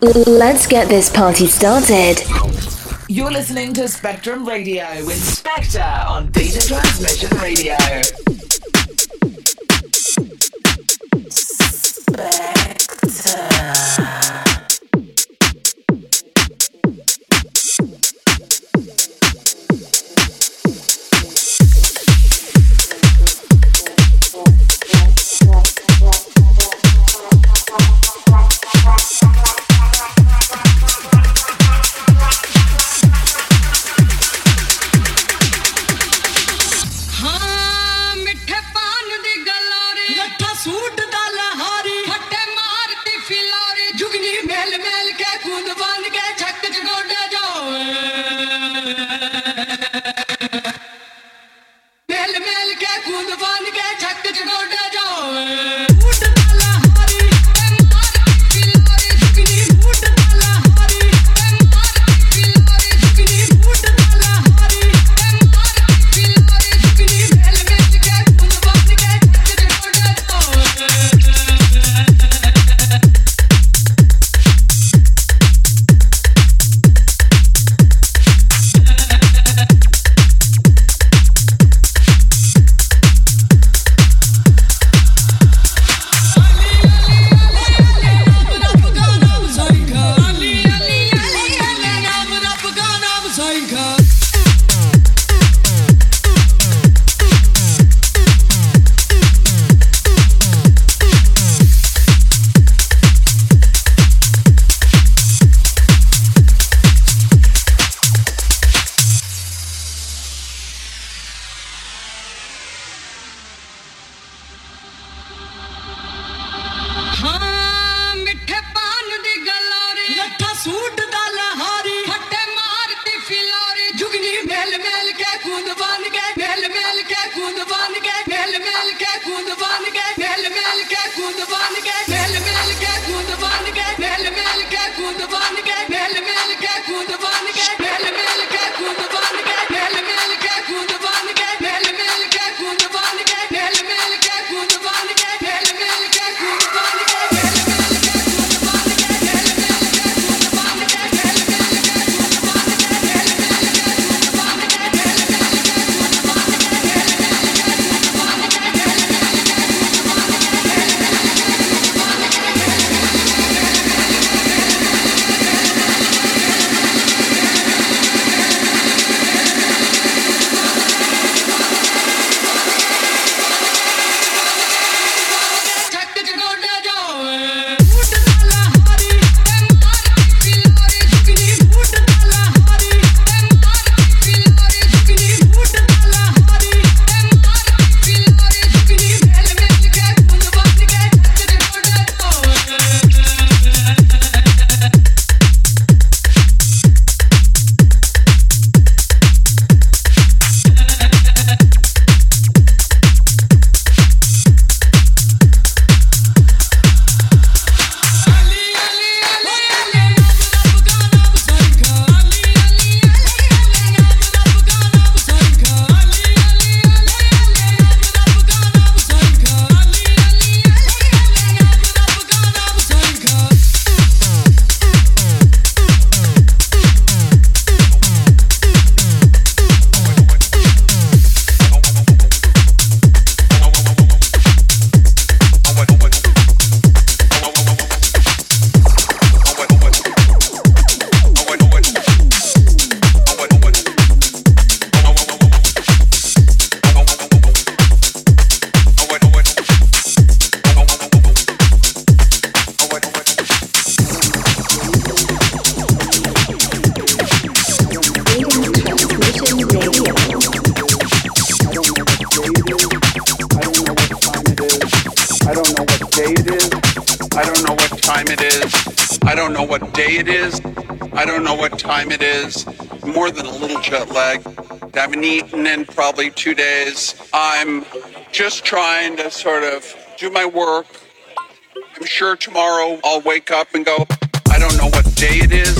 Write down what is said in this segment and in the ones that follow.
Let's get this party started. You're listening to Spectrum Radio with Spectre on Beta Transmission Radio. Eaten in probably two days. I'm just trying to sort of do my work. I'm sure tomorrow I'll wake up and go, I don't know what day it is.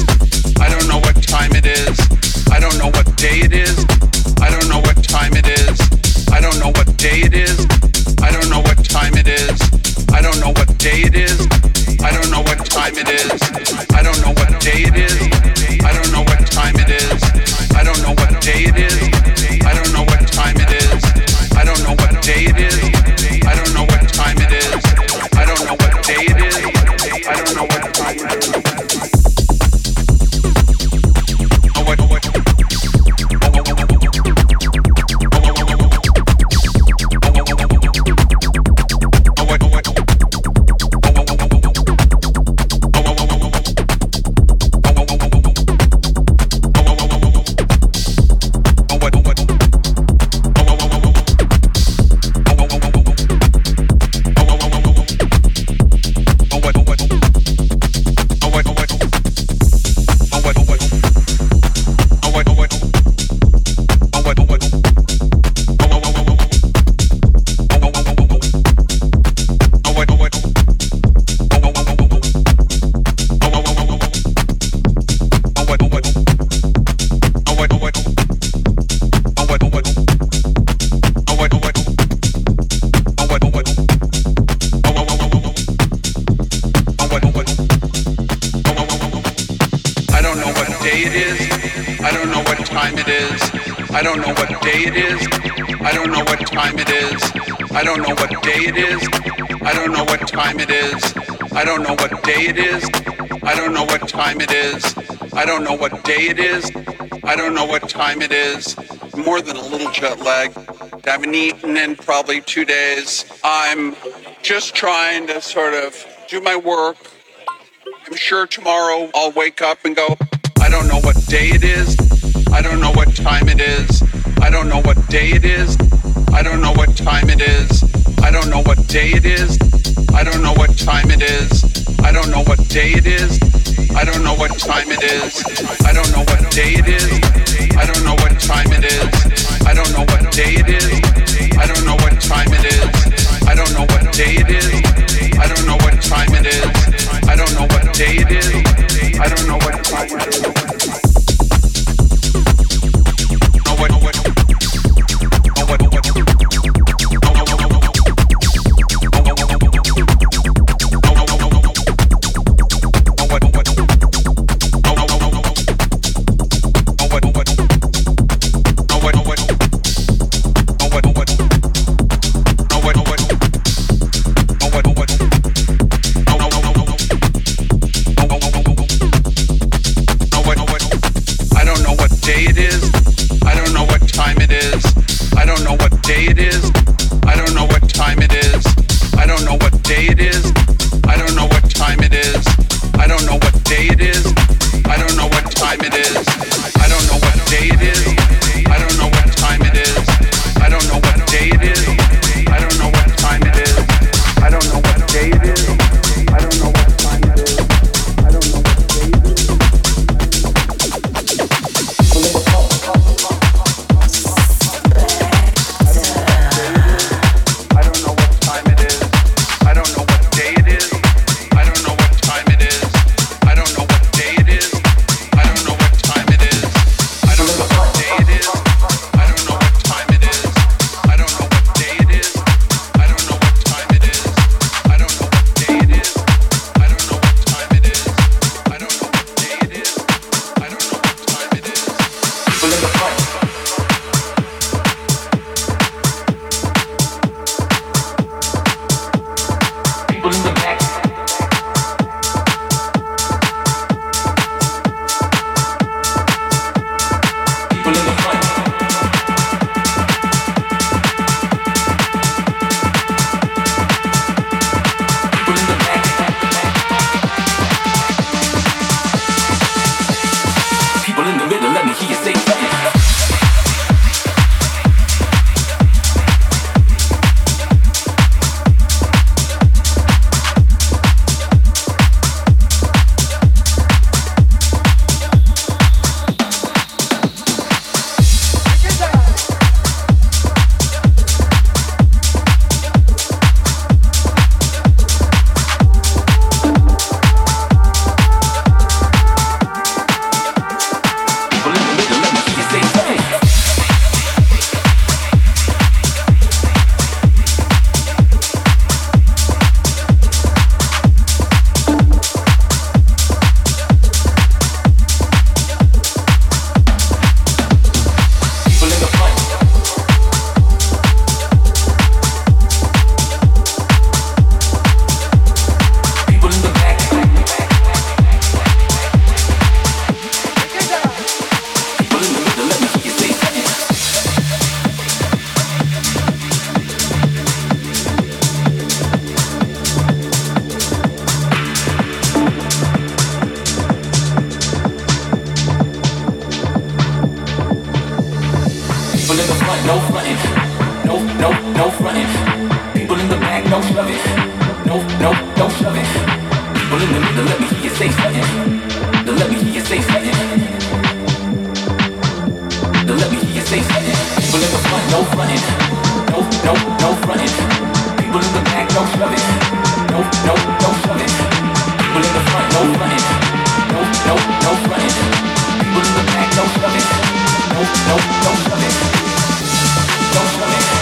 It is. I don't know what time it is. More than a little jet lag. I haven't eaten in probably two days. I'm just trying to sort of do my work. I'm sure tomorrow I'll wake up and go, I don't know what day it is. I don't know what time it is. I don't know what day it is. I don't know what time it is. I don't know what day it is. I don't know what time it is. I don't know what day it is. I don't know what time it is. I don't know what day it is. I don't know what time it is. I don't know what day it is. I don't know what time it is. I don't know what day it is. I don't know what time it is. I don't know what day it is. I don't know what time it is. frontin', no frontin'. No, no, no frontin'. People in the back, don't shove it. No, no, don't shove it. People in the middle, let me hear you say something. Then let me hear you say something. Then let me hear you say something. People in the front, no frontin'. No, no, no frontin'. People in the back, don't shove it. No, no, don't shove it. People in the front, no frontin'. No, no, no frontin'. People in the back, don't shove it. No, no, don't shove it don't wanna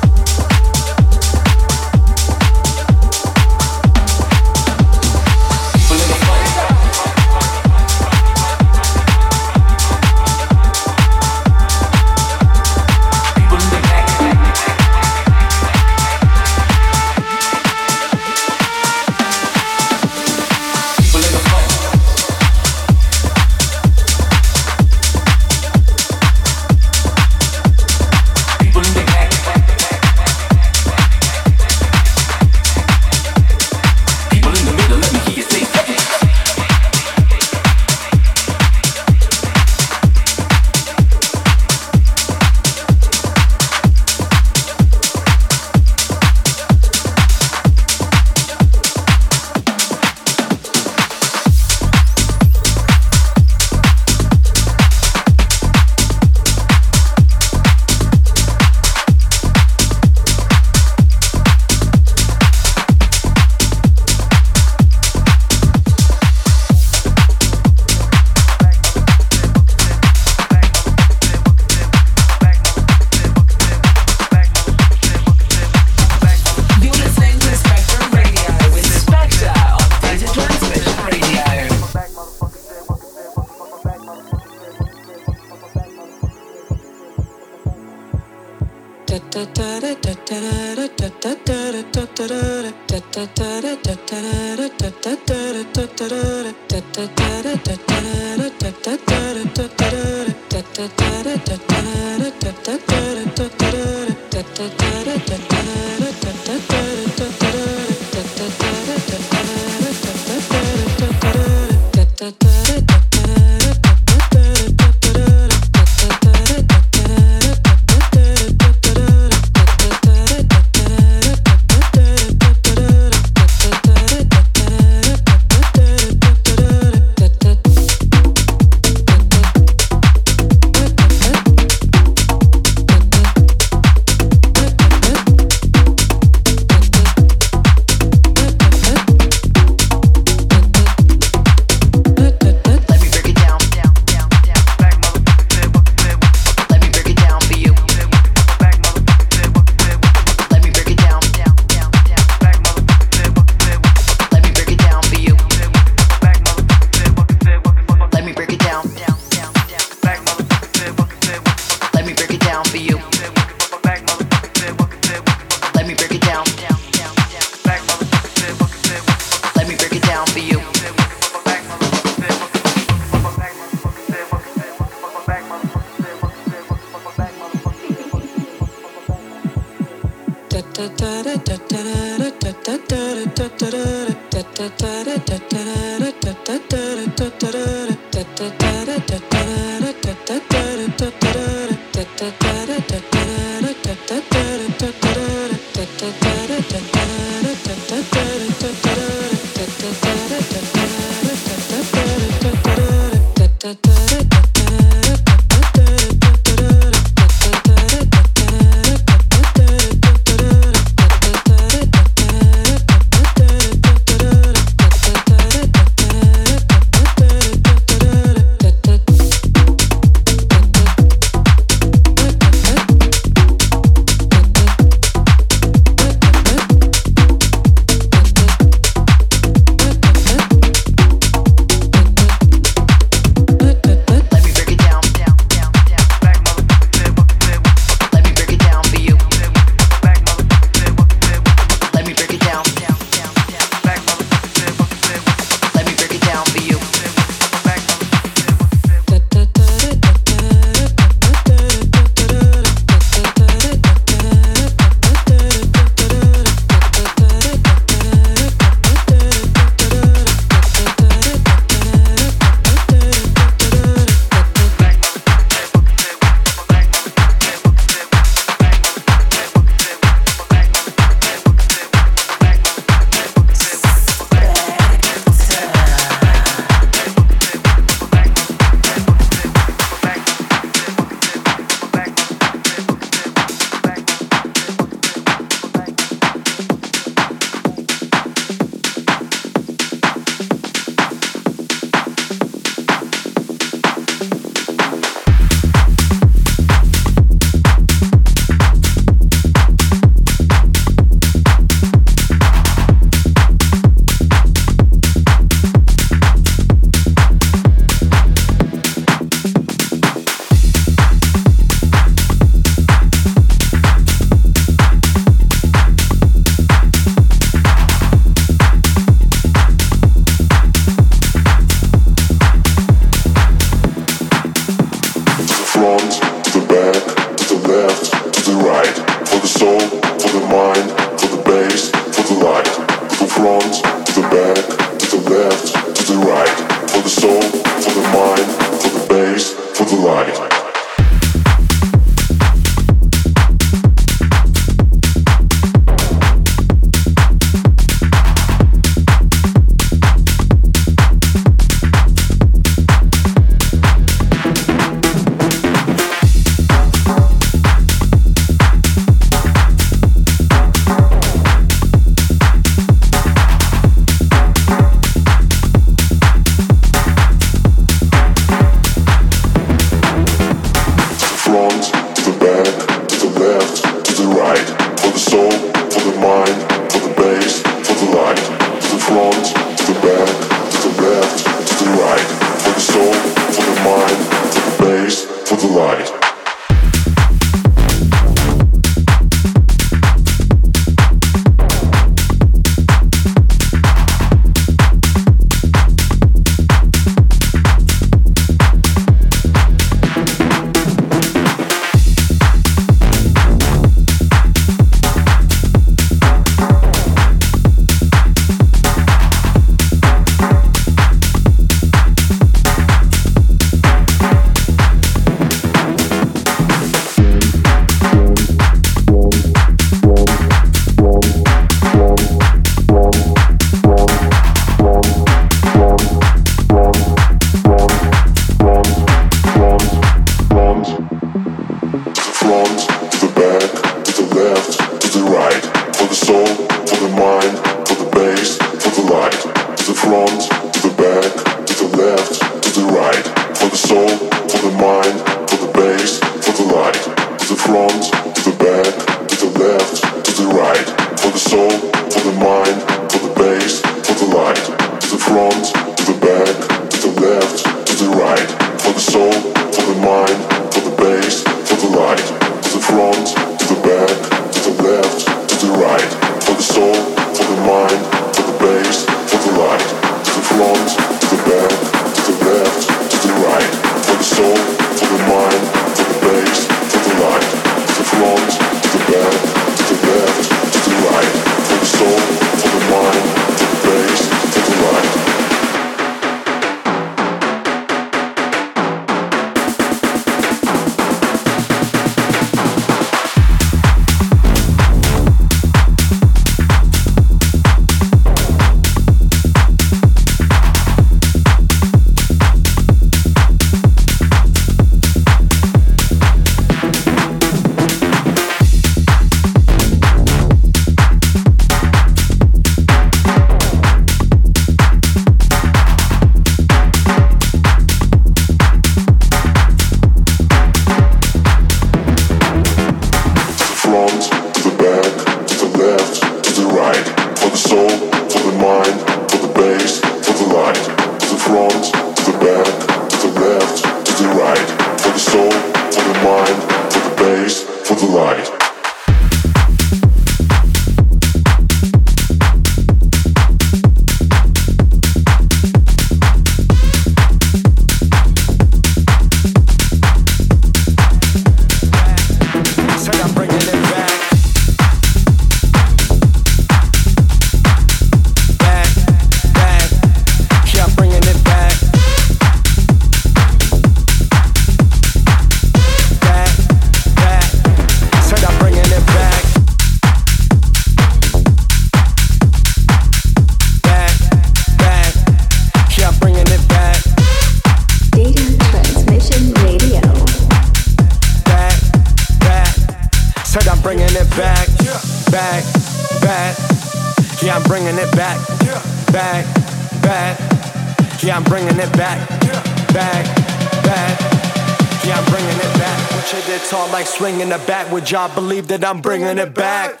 No shoving. job, believe that I'm bringing it back.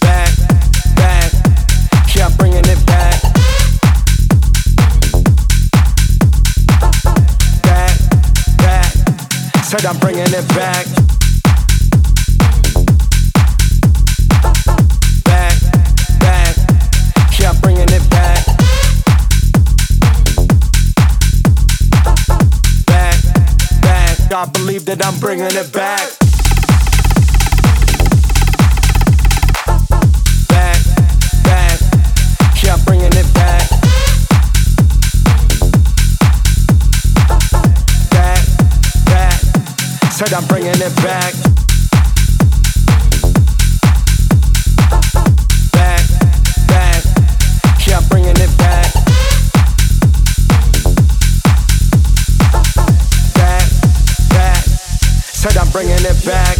Back, back, yeah, I'm bringing it back. Back, back, said I'm bringing it back. I'm bringing it back. Back, back, yeah, I'm bringing it back. Back, back, said I'm bringing it back. Bringing it back,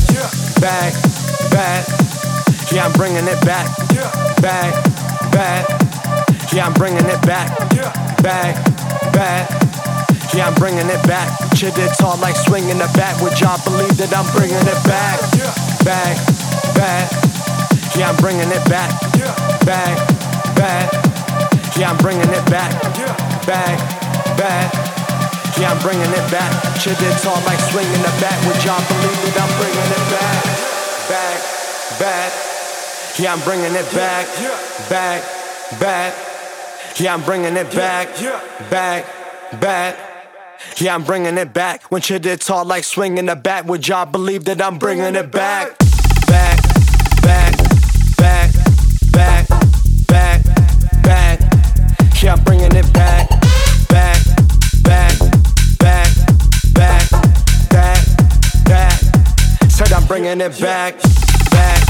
back, back. Yeah, I'm bringing it back, back, back. Yeah, I'm bringing it back, back, back. Yeah, I'm bringing it back. Shit, it's all like swinging the bat. Would y'all believe that I'm bringing it back, back, back? Yeah, I'm bringing it back, back, back. Yeah, I'm bringing it back, back, back. Yeah, I'm bringing it back. Shit, it's all like swinging the bat. Would y'all believe that I'm bringing it back? Back, back. Yeah, I'm bringing it back. Back, back. Yeah, I'm bringing it back. Back, back. Yeah, I'm bringing it back. When shit it's all like swinging the bat, would y'all believe that I'm bringing it? Back, bringing it back, back,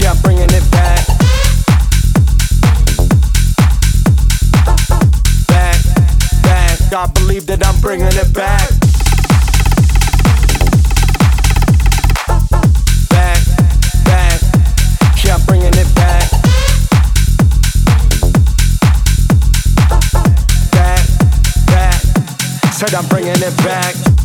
Yeah, I'm bring it back, back. Yeah, I'm bringing it back, said I'm bringing it back.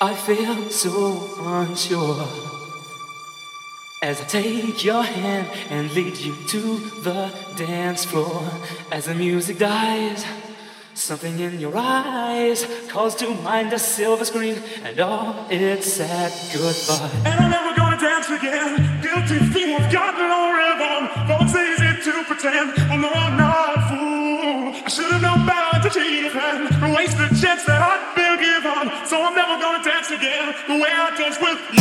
So unsure as I take your hand and lead you to the dance floor. As the music dies, something in your eyes calls to mind a silver screen and all its sad goodbye. And I'm never gonna dance again. Guilty have got no rhythm. Though it's easy to pretend, I know I'm not a fool. I should have known better to cheat a friend, to waste the chance that I'd the way I dance with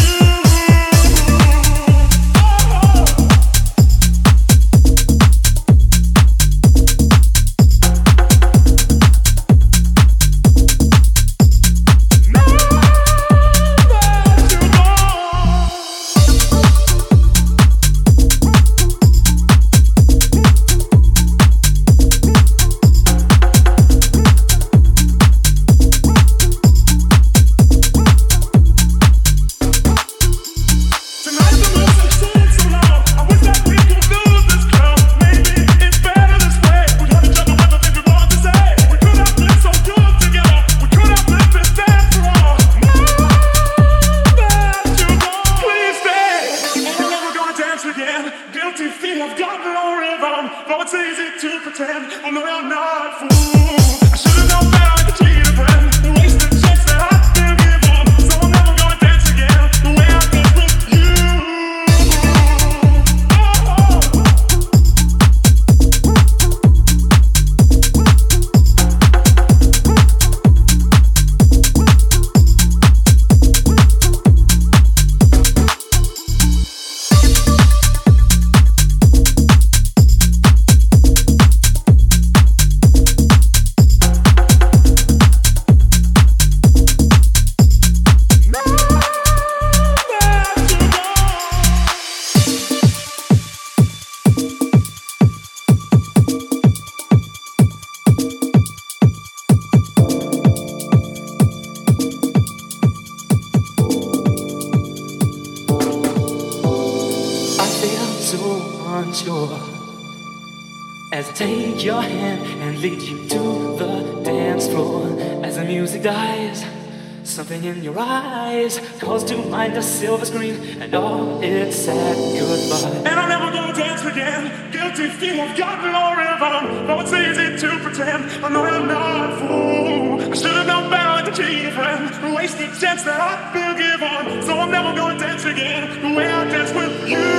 pretend. I know I'm not a fool. I should have known better to cheat, friend. The wasted chance that I feel given. So I'm never gonna dance again the way I danced with you.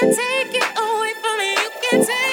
Data transmission